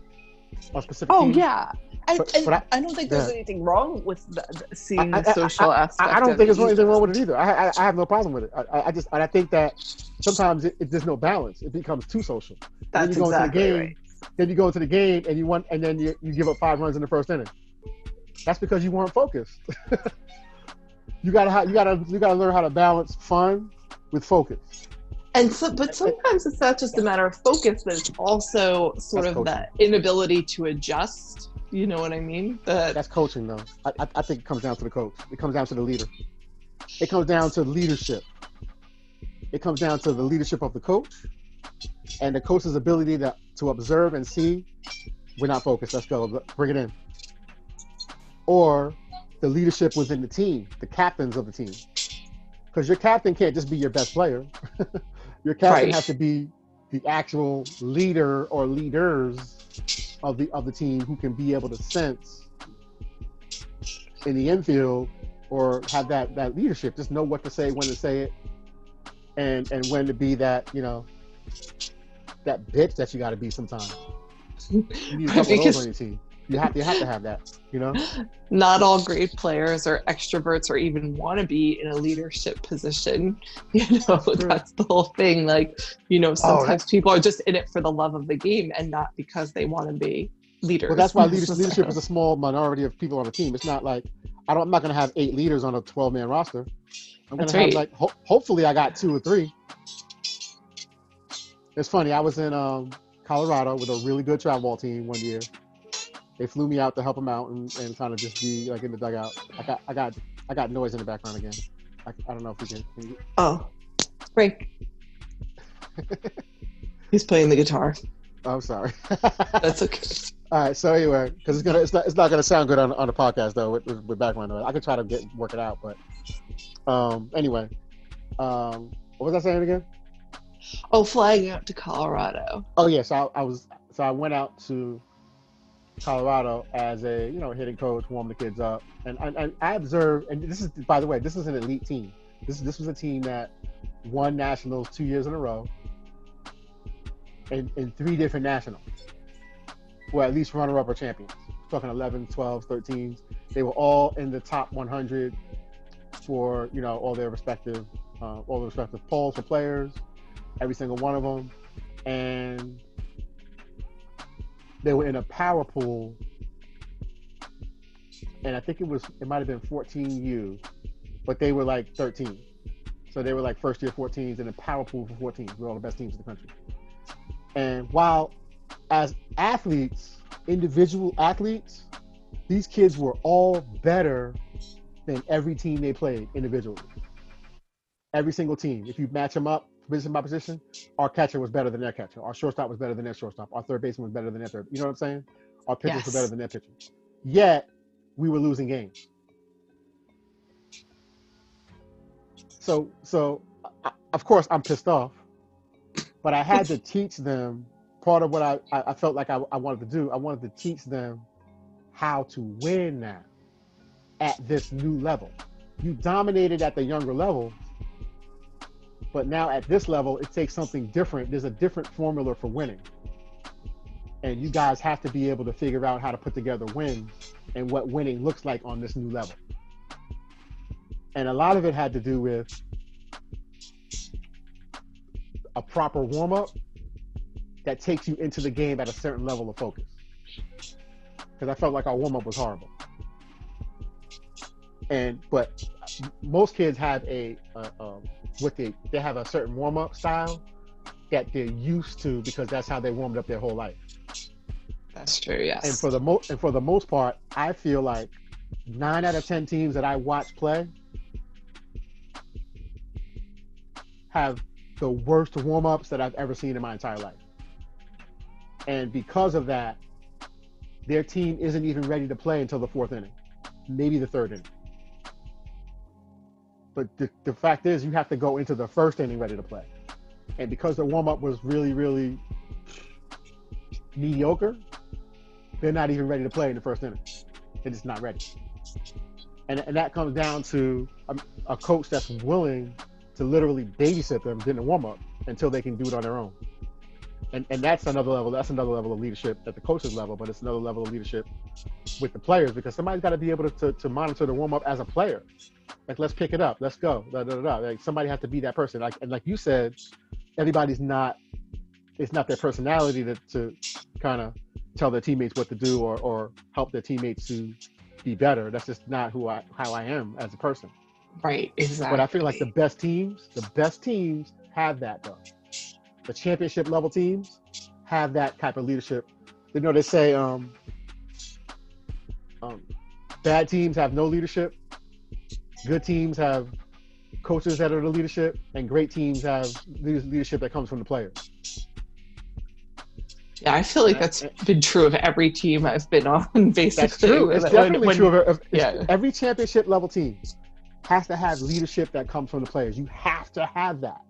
[SPEAKER 3] A specific
[SPEAKER 4] Oh
[SPEAKER 3] team.
[SPEAKER 4] yeah, and,
[SPEAKER 3] But- but I-
[SPEAKER 4] I, don't think there's
[SPEAKER 3] yeah.
[SPEAKER 4] anything wrong with the, the- seeing
[SPEAKER 3] I-
[SPEAKER 4] the
[SPEAKER 3] I-
[SPEAKER 4] social aspect.
[SPEAKER 3] I, I don't think there's anything wrong with it either. I, I, I have no problem with it. I, I- I just and I think that sometimes it, it, there's no balance. It becomes too social. then
[SPEAKER 4] That's
[SPEAKER 3] you go
[SPEAKER 4] exactly
[SPEAKER 3] into the game,
[SPEAKER 4] right.
[SPEAKER 3] then you go into the game and you want, and then you, you give up five runs in the first inning. That's because you weren't focused. you gotta you gotta you gotta learn how to balance fun with focus.
[SPEAKER 4] And so, but sometimes it's not just a matter of focus, but it's also sort
[SPEAKER 3] That's
[SPEAKER 4] of the inability to adjust. You know what I mean? The,
[SPEAKER 3] That's coaching, though. I, I, I think it comes down to the coach. It comes down to the leader. It comes down to leadership. It comes down to the leadership of the coach and the coach's ability to, to observe and see we're not focused. Let's go. Bring it in. Or the leadership within the team, the captains of the team. Because your captain can't just be your best player. your captain
[SPEAKER 4] Right.
[SPEAKER 3] has to be the actual leader or leaders of the of the team who can be able to sense in the infield or have that that leadership. Just know what to say when to say it and and when to be that you know that bitch that you got to be sometimes. You need a couple of
[SPEAKER 4] Because-
[SPEAKER 3] those on your team you have you have to have that you know?
[SPEAKER 4] Not all great players are extroverts or even want to be in a leadership position. You know, that's the whole thing. Like, you know, sometimes people are just in it for the love of the game and not because they want to be leaders.
[SPEAKER 3] well that's why leadership, leadership is a small minority of people on a team. It's not like I don't, i'm not going to have eight leaders on a 12 man roster. I'm going to have like ho- hopefully i got two or three. It's funny i was in um, colorado with a really good travel ball team one year they flew me out to help them out and, and kind of just be like in the dugout i got i got i got noise in the background again i, I don't know if we can, can you-
[SPEAKER 4] Oh, Frank. He's playing the guitar.
[SPEAKER 3] i'm sorry
[SPEAKER 4] That's okay.
[SPEAKER 3] All right, so anyway, because it's gonna it's not it's not gonna sound good on, on the podcast though with, with, background noise. I could try to get work it out, but um anyway, um what was I saying again?
[SPEAKER 4] Oh, flying out to Colorado.
[SPEAKER 3] Oh yes, I, I was so I went out to Colorado as a you know hitting coach, warm the kids up, and and, and I observed. And this is by the way, this is an elite team. This this was a team that won nationals two years in a row, in in three different nationals. Well, at least runner up or champions. Talking 11, 12, 13. They were all in the top 100 for you know all their respective uh, all the respective polls for players, every single one of them, and they were in a power pool, and I think it was it might have been 14U, but they were like 13, so they were like first year 14s in a power pool for 14s. We're all the best teams in the country, and while as athletes, individual athletes, these kids were all better than every team they played individually. Every single team. If you match them up, position by position, our catcher was better than their catcher. Our shortstop was better than their shortstop. Our third baseman was better than their third. You know what I'm saying? Our pitchers
[SPEAKER 4] Yes.
[SPEAKER 3] were better than their pitchers. Yet we were losing games. So, so I, of course I'm pissed off, but I had to teach them part of what I, I felt like I, I wanted to do. I wanted to teach them how to win now at this new level. You dominated at the younger level, but now at this level, it takes something different. There's a different formula for winning. And you guys have to be able to figure out how to put together wins and what winning looks like on this new level. And a lot of it had to do with a proper warm up that takes you into the game at a certain level of focus. Because I felt like our warm up was horrible. And but most kids have a, a, a what they they have a certain warm up style that they're used to because that's how they warmed up their whole life.
[SPEAKER 5] That's true. Yes.
[SPEAKER 3] And for the most and for the most part, I feel like nine out of ten teams that I watch play have the worst warm ups that I've ever seen in my entire life. And because of that, their team isn't even ready to play until the fourth inning, maybe the third inning. But the, the fact is, you have to go into the first inning ready to play. And because the warm up was really, really mediocre, they're not even ready to play in the first inning. They're just not ready. And, and that comes down to a, a coach that's willing to literally babysit them in the warm up until they can do it on their own. And, and that's another level. That's another level of leadership at the coaches level, but it's another level of leadership with the players because somebody's got to be able to, to, to monitor the warm up as a player. Like let's pick it up let's go da, da, da, like somebody has to be that person. Like and like you said everybody's not it's not their personality to, to kind of tell their teammates what to do or, or help their teammates to be better. That's just not who i how i am as a person.
[SPEAKER 5] Right exactly
[SPEAKER 3] but i feel like the best teams the best teams have that though the championship level teams have that type of leadership you know they say um, um bad teams have no leadership good teams have coaches that are the leadership, and great teams have leadership that comes from the players.
[SPEAKER 5] Yeah, I feel like that's been true of every team I've been on, basically.
[SPEAKER 3] That's true. It's definitely when, true of, of yeah. every championship level team has to have leadership that comes from the players. You have to have that.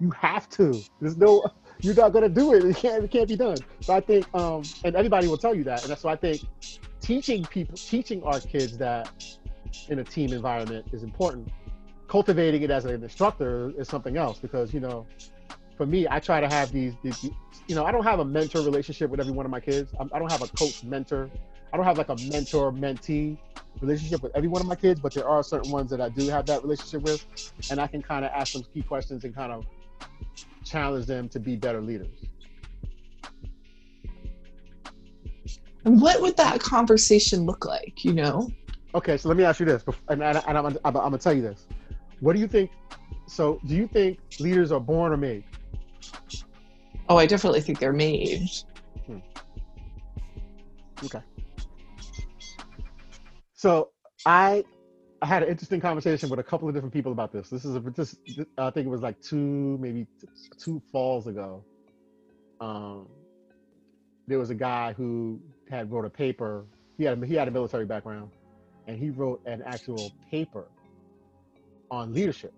[SPEAKER 3] You have to. There's no you're not gonna do it. It can't it can't be done. So I think um and anybody will tell you that. And that's why I think teaching people teaching our kids that in a team environment is important. Cultivating it as an instructor is something else because you know, for me, I try to have these, these you know, I don't have a mentor relationship with every one of my kids. I'm, I do not have a coach mentor. I don't have like a mentor mentee relationship with every one of my kids, but there are certain ones that I do have that relationship with, and I can kind of ask them key questions and kind of challenge them to be better leaders.
[SPEAKER 5] And what would that conversation look like? You know,
[SPEAKER 3] Okay, so let me ask you this, and, and, and I'm, I'm, I'm gonna tell you this. What do you think? So, do you think leaders are born or made?
[SPEAKER 5] Oh, I definitely think they're made. Hmm.
[SPEAKER 3] Okay. So I I had an interesting conversation with a couple of different people about this. This is a this I think it was like two maybe two falls ago. Um, there was a guy who had wrote a paper. He had he had a military background, and he wrote an actual paper on leadership,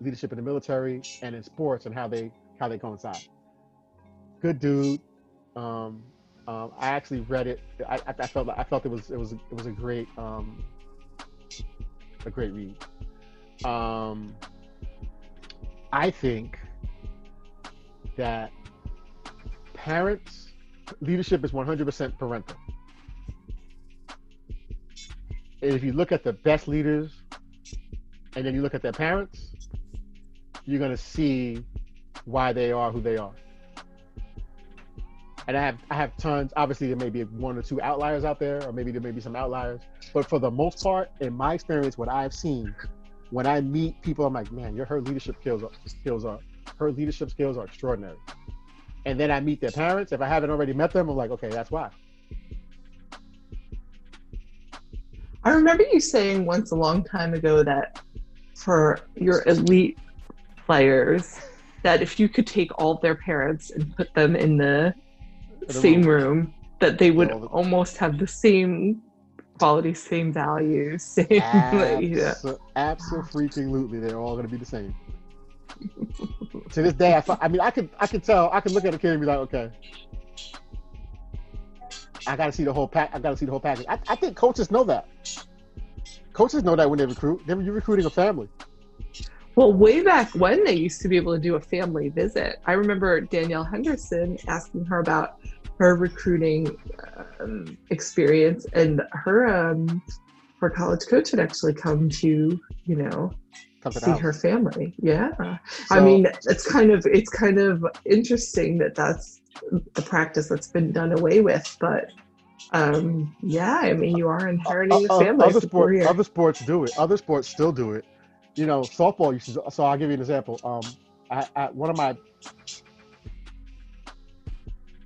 [SPEAKER 3] leadership in the military and in sports, and how they how they coincide. Good dude. Um, um, I actually read it. I, I, felt I felt it was it was it was a great um, a great read. Um, I think that parents leadership is 100% parental if you look at the best leaders and then you look at their parents, you're going to see why they are who they are. And I have I have tons. Obviously, there may be one or two outliers out there, or maybe there may be some outliers. But for the most part, in my experience, what I've seen, when I meet people, I'm like, man, your her leadership skills are, skills are her leadership skills are extraordinary. And then I meet their parents. If I haven't already met them, I'm like, okay, that's why.
[SPEAKER 5] I remember you saying once a long time ago that for your elite players, that if you could take all their parents and put them in the same room, that they would almost have the same
[SPEAKER 4] quality, same values, same. yeah.
[SPEAKER 3] Abso- Absolutely, they're all going to be the same. to this day, I, I mean, I could, I could tell, I could look at a kid and be like, okay, I got to see the whole pack. I got to see the whole package. I, I think coaches know that. Coaches know that when they recruit, they're you're recruiting a family.
[SPEAKER 4] Well, way back when they used to be able to do a family visit, I remember Danielle Henderson asking her about her recruiting um, experience, and her um, her college coach had actually come to you know see her family. Yeah, I mean it's kind of it's kind of interesting that that's the practice that's been done away with, but um, yeah, I mean you are inheriting the
[SPEAKER 3] O- o-
[SPEAKER 4] family.
[SPEAKER 3] Other
[SPEAKER 4] for
[SPEAKER 3] sports, other sports do it. Other sports still do it. You know, softball used to. So I'll give you an example. Um, I, I one of my,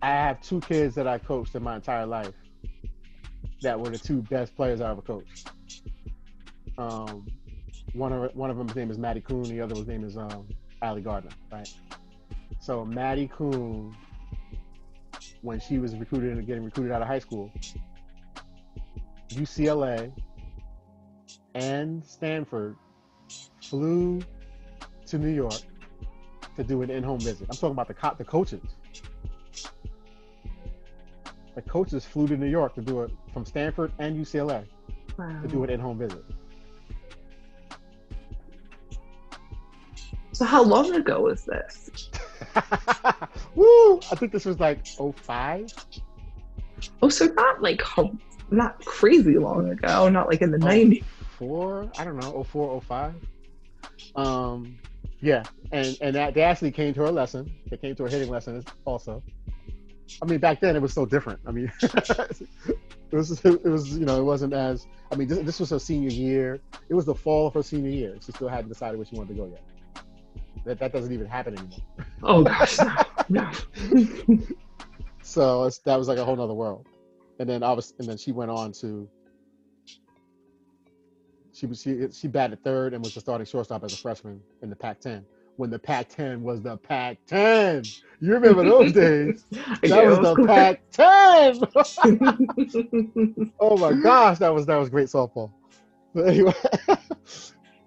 [SPEAKER 3] I have two kids that I coached in my entire life. That were the two best players I ever coached. Um, one of one of them's name is Maddie Coon, The other one's name is um, Allie Gardner. Right. So Maddie Coon, when she was recruited and getting recruited out of high school, UCLA and Stanford flew to New York to do an in-home visit. I'm talking about the co- the coaches. The coaches flew to New York to do it from Stanford and UCLA
[SPEAKER 4] Wow.
[SPEAKER 3] to do an in-home visit.
[SPEAKER 4] So how long ago was this?
[SPEAKER 3] Woo! I think this was like 05.
[SPEAKER 4] Oh, so not like not crazy long ago, not like in the
[SPEAKER 3] Oh.
[SPEAKER 4] nineties.
[SPEAKER 3] four, I don't know, 04, 05. Um, yeah, and and that they actually came to her lesson. They came to her hitting lesson also. I mean, back then it was so different. I mean, it was it was you know it wasn't as. I mean, this, this was her senior year. It was the fall of her senior year. She still hadn't decided where she wanted to go yet. That that doesn't even happen anymore.
[SPEAKER 4] Oh gosh, no, no.
[SPEAKER 3] So it's, that was like a whole other world. And then obviously, and then she went on to. She was she she batted third and was the starting shortstop as a freshman in the Pac-10 when the Pac-10 was the Pac-10. You remember those days? That
[SPEAKER 4] do,
[SPEAKER 3] was the
[SPEAKER 4] course.
[SPEAKER 3] Pac-10. oh my gosh, that was that was great softball. But anyway,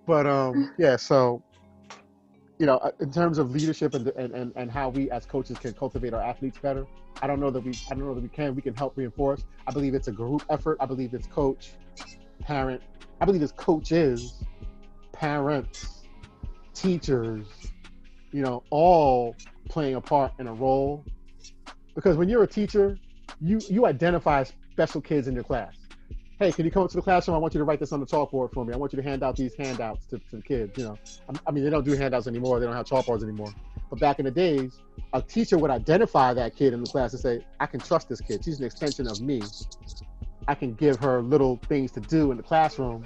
[SPEAKER 3] but um, yeah. So, you know, uh, in terms of leadership and, and and and how we as coaches can cultivate our athletes better, I don't know that we I don't know that we can. We can help reinforce. I believe it's a group effort. I believe it's coach, parent. I believe it's coaches, parents, teachers. You know, all playing a part in a role. Because when you're a teacher, you you identify special kids in your class. Hey, can you come up to the classroom? I want you to write this on the chalkboard for me. I want you to hand out these handouts to, to the kids. You know, I, I mean, they don't do handouts anymore. They don't have chalkboards anymore. But back in the days, a teacher would identify that kid in the class and say, "I can trust this kid. She's an extension of me. I can give her little things to do in the classroom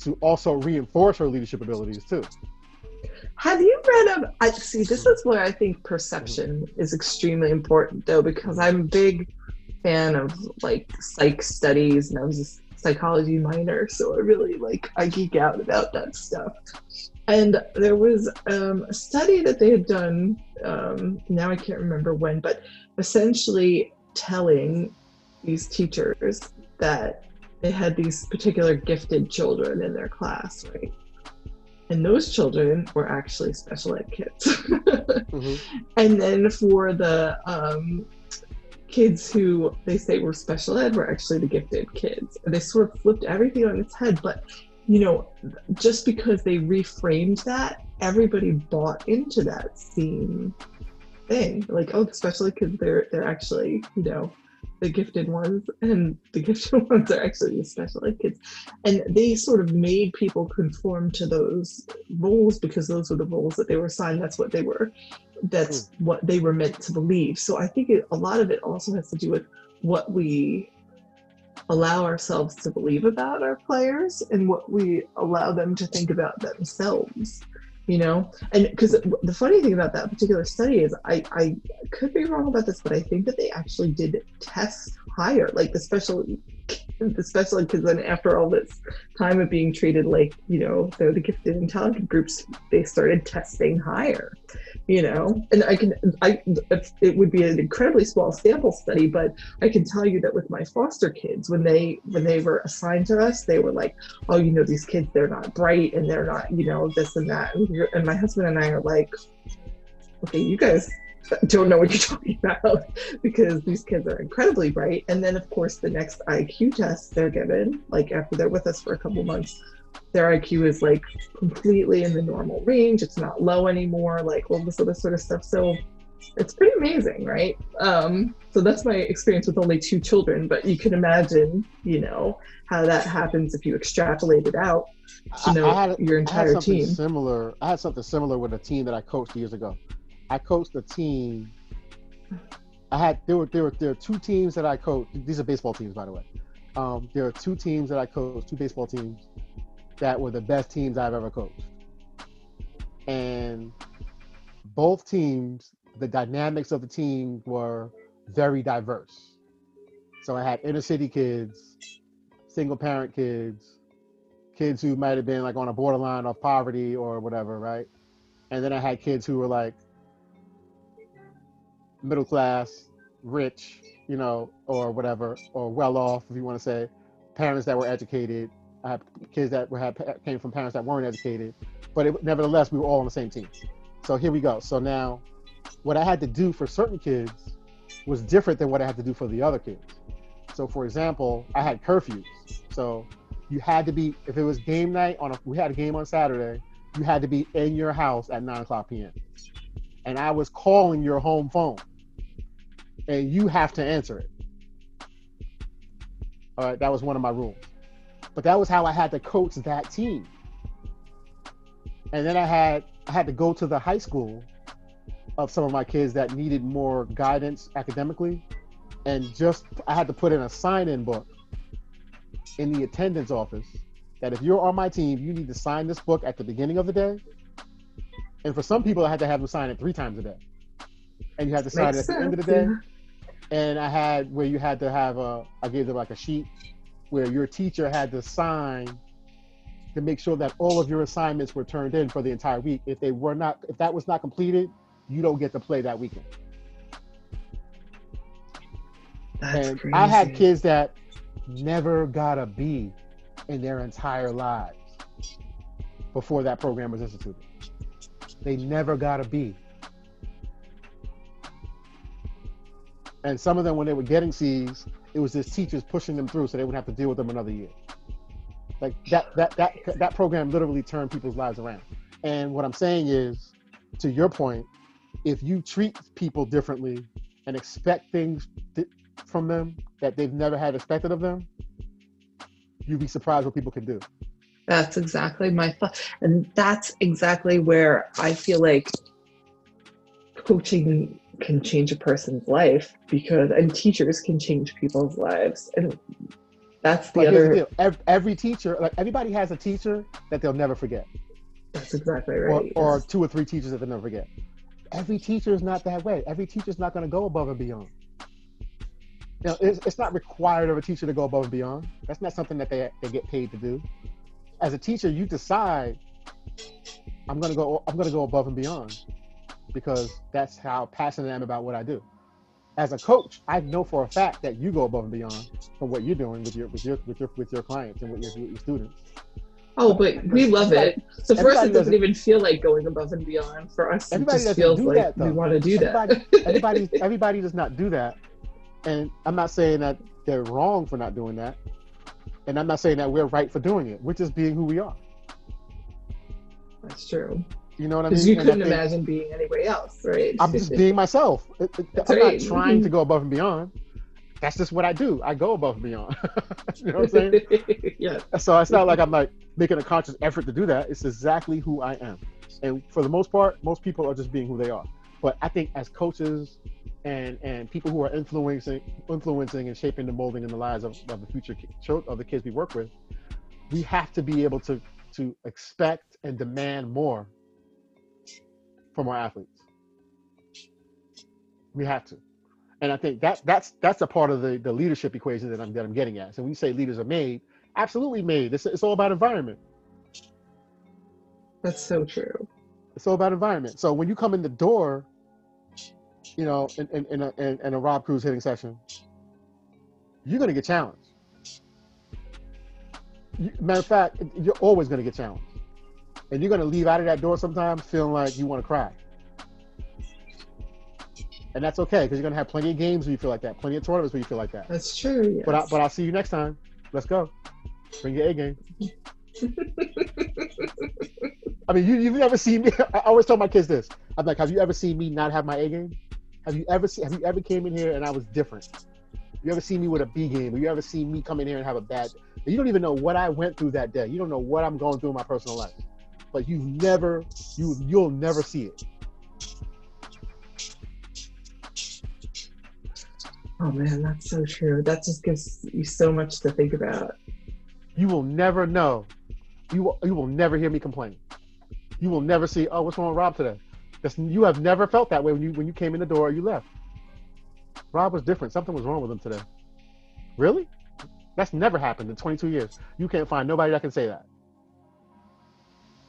[SPEAKER 3] to also reinforce her leadership abilities too."
[SPEAKER 4] Have you read of? I see. This is where I think perception is extremely important, though, because I'm a big fan of like psych studies, and I was a psychology minor, so I really like I geek out about that stuff. And there was um, a study that they had done. Um, now I can't remember when, but essentially telling these teachers that they had these particular gifted children in their class, right? And those children were actually special ed kids.
[SPEAKER 3] Mhm.
[SPEAKER 4] and then for the um, kids who they say were special ed were actually the gifted kids. And they sort of flipped everything on its head. But, you know, just because they reframed that, everybody bought into that same thing. Like, oh, the special ed kids, they're, they're actually, you know, the gifted ones, and the gifted ones are actually the special ed kids. And they sort of made people conform to those roles because those were the roles that they were assigned. That's what they were that's hmm. what they were meant to believe. So I think it, a lot of it also has to do with what we allow ourselves to believe about our players and what we allow them to think about themselves. You know, and because the funny thing about that particular study is, I, I could be wrong about this, but I think that they actually did test higher, like the special the because then after all this time of being treated like you know they're the gifted and talented groups they started testing higher you know? And i can i it would be an incredibly small sample study but i can tell you that with my foster kids when they when they were assigned to us they were like oh you know these kids they're not bright and they're not you know this and that. And, and my husband and i are like okay you guys don't know what you're talking about because these kids are incredibly bright. And then, of course, the next IQ test they're given, like after they're with us for a couple months, their IQ is like completely in the normal range. It's not low anymore, like all this other sort of stuff. So it's pretty amazing, right? Um, so that's my experience with only two children, but you can imagine, you know, how that happens if you extrapolate it out, you know,
[SPEAKER 3] I, I had,
[SPEAKER 4] your entire team.
[SPEAKER 3] Similar. I had something similar with a team that I coached years ago. I coached a team. I had there were there were there were two teams that I coached. These are baseball teams, by the way. Um, there are two teams that I coached, two baseball teams that were the best teams I've ever coached. And both teams, the dynamics of the team were very diverse. So I had inner city kids, single parent kids, kids who might have been like on a borderline of poverty or whatever, right? And then I had kids who were like middle class, rich, you know, or whatever, or well off, if you want to say, parents that were educated. I had kids that were had came from parents that weren't educated, but it, nevertheless, we were all on the same team. So here we go. So now, what I had to do for certain kids was different than what I had to do for the other kids. So, for example, I had curfews. So you had to be if it was game night on a we had a game on Saturday, you had to be in your house at nine o'clock p.m. And I was calling your home phone, and you have to answer it. All right, that was one of my rules. But that was how I had to coach that team. And then I had I had to go to the high school of some of my kids that needed more guidance academically, and just I had to put in a sign-in book in the attendance office that if you're on my team, you need to sign this book at the beginning of the day. And for some people, I had to have them sign it three times a day, and you had to sign
[SPEAKER 4] Makes
[SPEAKER 3] it at the end of the day and I had where you had to have a I gave them like a sheet where your teacher had to sign to make sure that all of your assignments were turned in for the entire week. If they were not if that was not completed, you don't get to play that weekend.
[SPEAKER 4] That's
[SPEAKER 3] and
[SPEAKER 4] crazy.
[SPEAKER 3] I had kids that never got a B in their entire lives before that program was instituted. They never got a B. And some of them, when they were getting C's, it was just teachers pushing them through so they wouldn't have to deal with them another year. Like that, that, that, that program literally turned people's lives around. And what I'm saying is, to your point, if you treat people differently and expect things th- from them that they've never had expected of them, you'd be surprised what people can do.
[SPEAKER 4] That's exactly my thought. And that's exactly where I feel like coaching can change a person's life because, and teachers can change people's lives. And that's the
[SPEAKER 3] But here's the
[SPEAKER 4] other,
[SPEAKER 3] every, every teacher, like everybody, has a teacher that they'll never forget,
[SPEAKER 4] that's exactly
[SPEAKER 3] or,
[SPEAKER 4] right.
[SPEAKER 3] or two or three teachers that they'll never forget. Every teacher is not that way. Every teacher is not going to go above and beyond. You know, it's, it's not required of a teacher to go above and beyond. That's not something that they, they get paid to do. As a teacher, you decide, I'm going to go. I'm to go above and beyond because that's how passionate I am about what I do. As a coach, I know for a fact that you go above and beyond from what you're doing with your with your with your with your clients and with your, with your students.
[SPEAKER 4] oh, but we love it. So for us, it doesn't
[SPEAKER 3] doesn't-
[SPEAKER 4] even feel like going above and beyond. For us, it just feels
[SPEAKER 3] do
[SPEAKER 4] like
[SPEAKER 3] that,
[SPEAKER 4] we want to do that.
[SPEAKER 3] Everybody, everybody, everybody does not do that, and I'm not saying that they're wrong for not doing that, and I'm not saying that we're right for doing it. We're just being who we are.
[SPEAKER 4] That's true.
[SPEAKER 3] You know what I mean?
[SPEAKER 4] Because you couldn't
[SPEAKER 3] think
[SPEAKER 4] imagine being anybody else, right?
[SPEAKER 3] I'm just being myself. It- it-
[SPEAKER 4] That's
[SPEAKER 3] I'm
[SPEAKER 4] right.
[SPEAKER 3] not trying to go above and beyond. That's just what I do. I go above and beyond. you know what I'm saying?
[SPEAKER 4] yeah.
[SPEAKER 3] So it's not like I'm like making a conscious effort to do that. It's exactly who I am. And for the most part, most people are just being who they are. But I think as coaches and and people who are influencing influencing and shaping the molding in the lives of, of the future of the kids we work with, we have to be able to to expect and demand more from our athletes. We have to. And I think that that's that's a part of the, the leadership equation that I'm that I'm getting at. So when you say leaders are made, absolutely made. It's, it's all about environment.
[SPEAKER 5] That's so true.
[SPEAKER 3] It's all about environment. So when you come in the door, you know, in, in, in, a, in, in a Rob Cruz hitting session, you're going to get challenged. You, matter of fact, you're always going to get challenged. And you're going to leave out of that door sometimes feeling like you want to cry. And that's okay because you're going to have plenty of games where you feel like that, plenty of tournaments where you feel like that.
[SPEAKER 5] That's true. Yes.
[SPEAKER 3] But, I, but I'll see you next time. Let's go. Bring your A game. I mean, you, you've never seen me. I always tell my kids this. I'm like, have you ever seen me not have my A game? Have you ever seen? Have you ever came in here and I was different? You ever seen me with a B game? Or you ever seen me come in here and have a bad? You don't even know what I went through that day. You don't know what I'm going through in my personal life. But you've never, you you'll never see it.
[SPEAKER 5] Oh man, that's so true. That just gives you so much to think about.
[SPEAKER 3] You will never know. You will, you will never hear me complain. You will never see, oh, what's wrong with Rob today? That's, you have never felt that way when you when you came in the door or you left. Rob was different. Something was wrong with him today. Really? That's never happened in 22 years. You can't find nobody that can say that.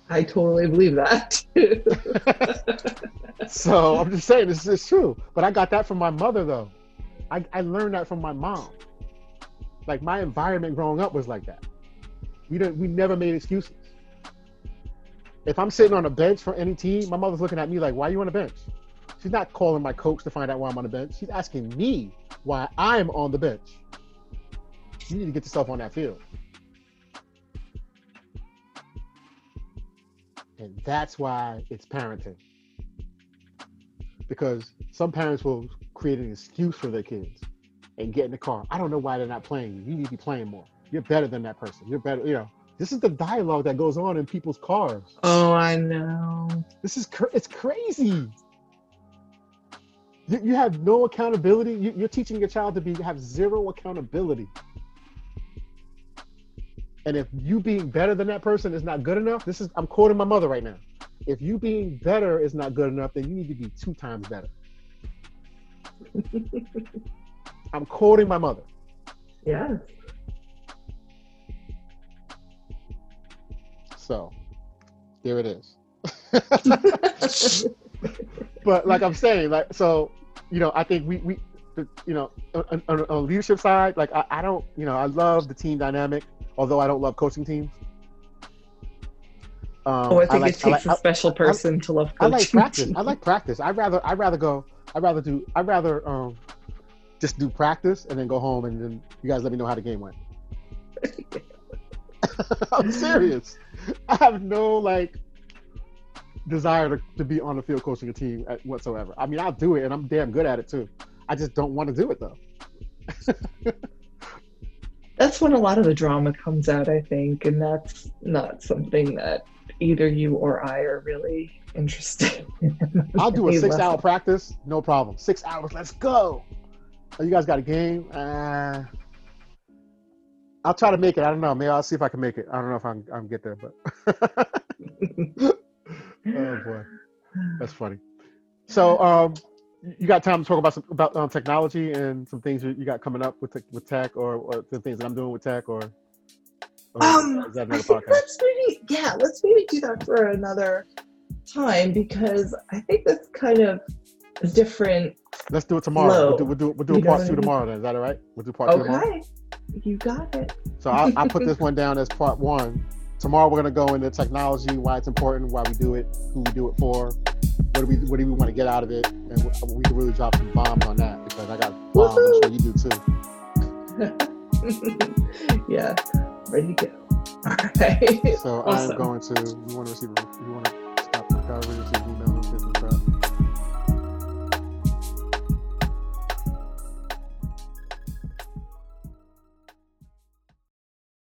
[SPEAKER 5] I totally believe that.
[SPEAKER 3] so I'm just saying this is true. But I got that from my mother though. I, I learned that from my mom. Like my environment growing up was like that. We didn't we never made excuses. If I'm sitting on a bench for any team, my mother's looking at me like, why are you on the bench? She's not calling my coach to find out why I'm on the bench. She's asking me why I'm on the bench. You need to get yourself on that field. And that's why it's parenting. Because some parents will create an excuse for their kids and get in the car. I don't know why they're not playing. You need to be playing more. You're better than that person. You're better, you know. This is the dialogue that goes on in people's cars.
[SPEAKER 5] oh, I know.
[SPEAKER 3] This is cr- it's crazy. You, you have no accountability. You, you're teaching your child to be have zero accountability. And if you being better than that person is not good enough, this is I'm quoting my mother right now. If you being better is not good enough, then you need to be two times better. I'm quoting my mother.
[SPEAKER 5] Yes.
[SPEAKER 3] So there it is. but like I'm saying, like so, you know, I think we we, you know, on, on, on leadership side, like I, I don't, you know, I love the team dynamic, although I don't love coaching teams. Um,
[SPEAKER 5] Oh, I think
[SPEAKER 3] like-
[SPEAKER 5] it takes
[SPEAKER 3] like-
[SPEAKER 5] a special person to love coaching.
[SPEAKER 3] I like practice. I like practice. I'd rather I'd rather go. I'd rather do. I'd rather um, just do practice and then go home and then you guys let me know how the game went. I'm serious. I have no like desire to, to be on the field coaching a team at, whatsoever. I mean, I'll do it and I'm damn good at it too. I just don't want to do it though.
[SPEAKER 5] That's when a lot of the drama comes out, I think, and that's not something that either you or I are really interested in.
[SPEAKER 3] I'll do a six hour practice, no problem. Six hours, let's go. Oh, you guys got a game? Uh, I'll try to make it. I don't know. Maybe I'll see if I can make it. I don't know if I'm I'm get there, but oh boy, that's funny. So, um, you got time to talk about some about um, technology and some things you you got coming up with tech- with tech, or, or the things that I'm doing with tech, or, or
[SPEAKER 5] Um,
[SPEAKER 3] is that
[SPEAKER 5] I think
[SPEAKER 3] podcast?
[SPEAKER 5] let's maybe, yeah, let's maybe do that for another time because I think that's kind of a different.
[SPEAKER 3] Let's do it tomorrow.
[SPEAKER 5] Flow.
[SPEAKER 3] We'll do we'll do, we'll do a part two tomorrow. Then is that all right? We'll do part two tomorrow.
[SPEAKER 5] You got it.
[SPEAKER 3] So I'll, I'll put this one down as part one. Tomorrow we're gonna go into technology, why it's important, why we do it, who we do it for, what do we what do we want to get out of it, and we- can really drop some bombs on that because I got bombs. I'm sure you do too.
[SPEAKER 5] yeah, ready to go. All right.
[SPEAKER 3] So
[SPEAKER 5] Awesome.
[SPEAKER 3] I'm going to. You want to receive? A, you want to stop recovery? Receive an email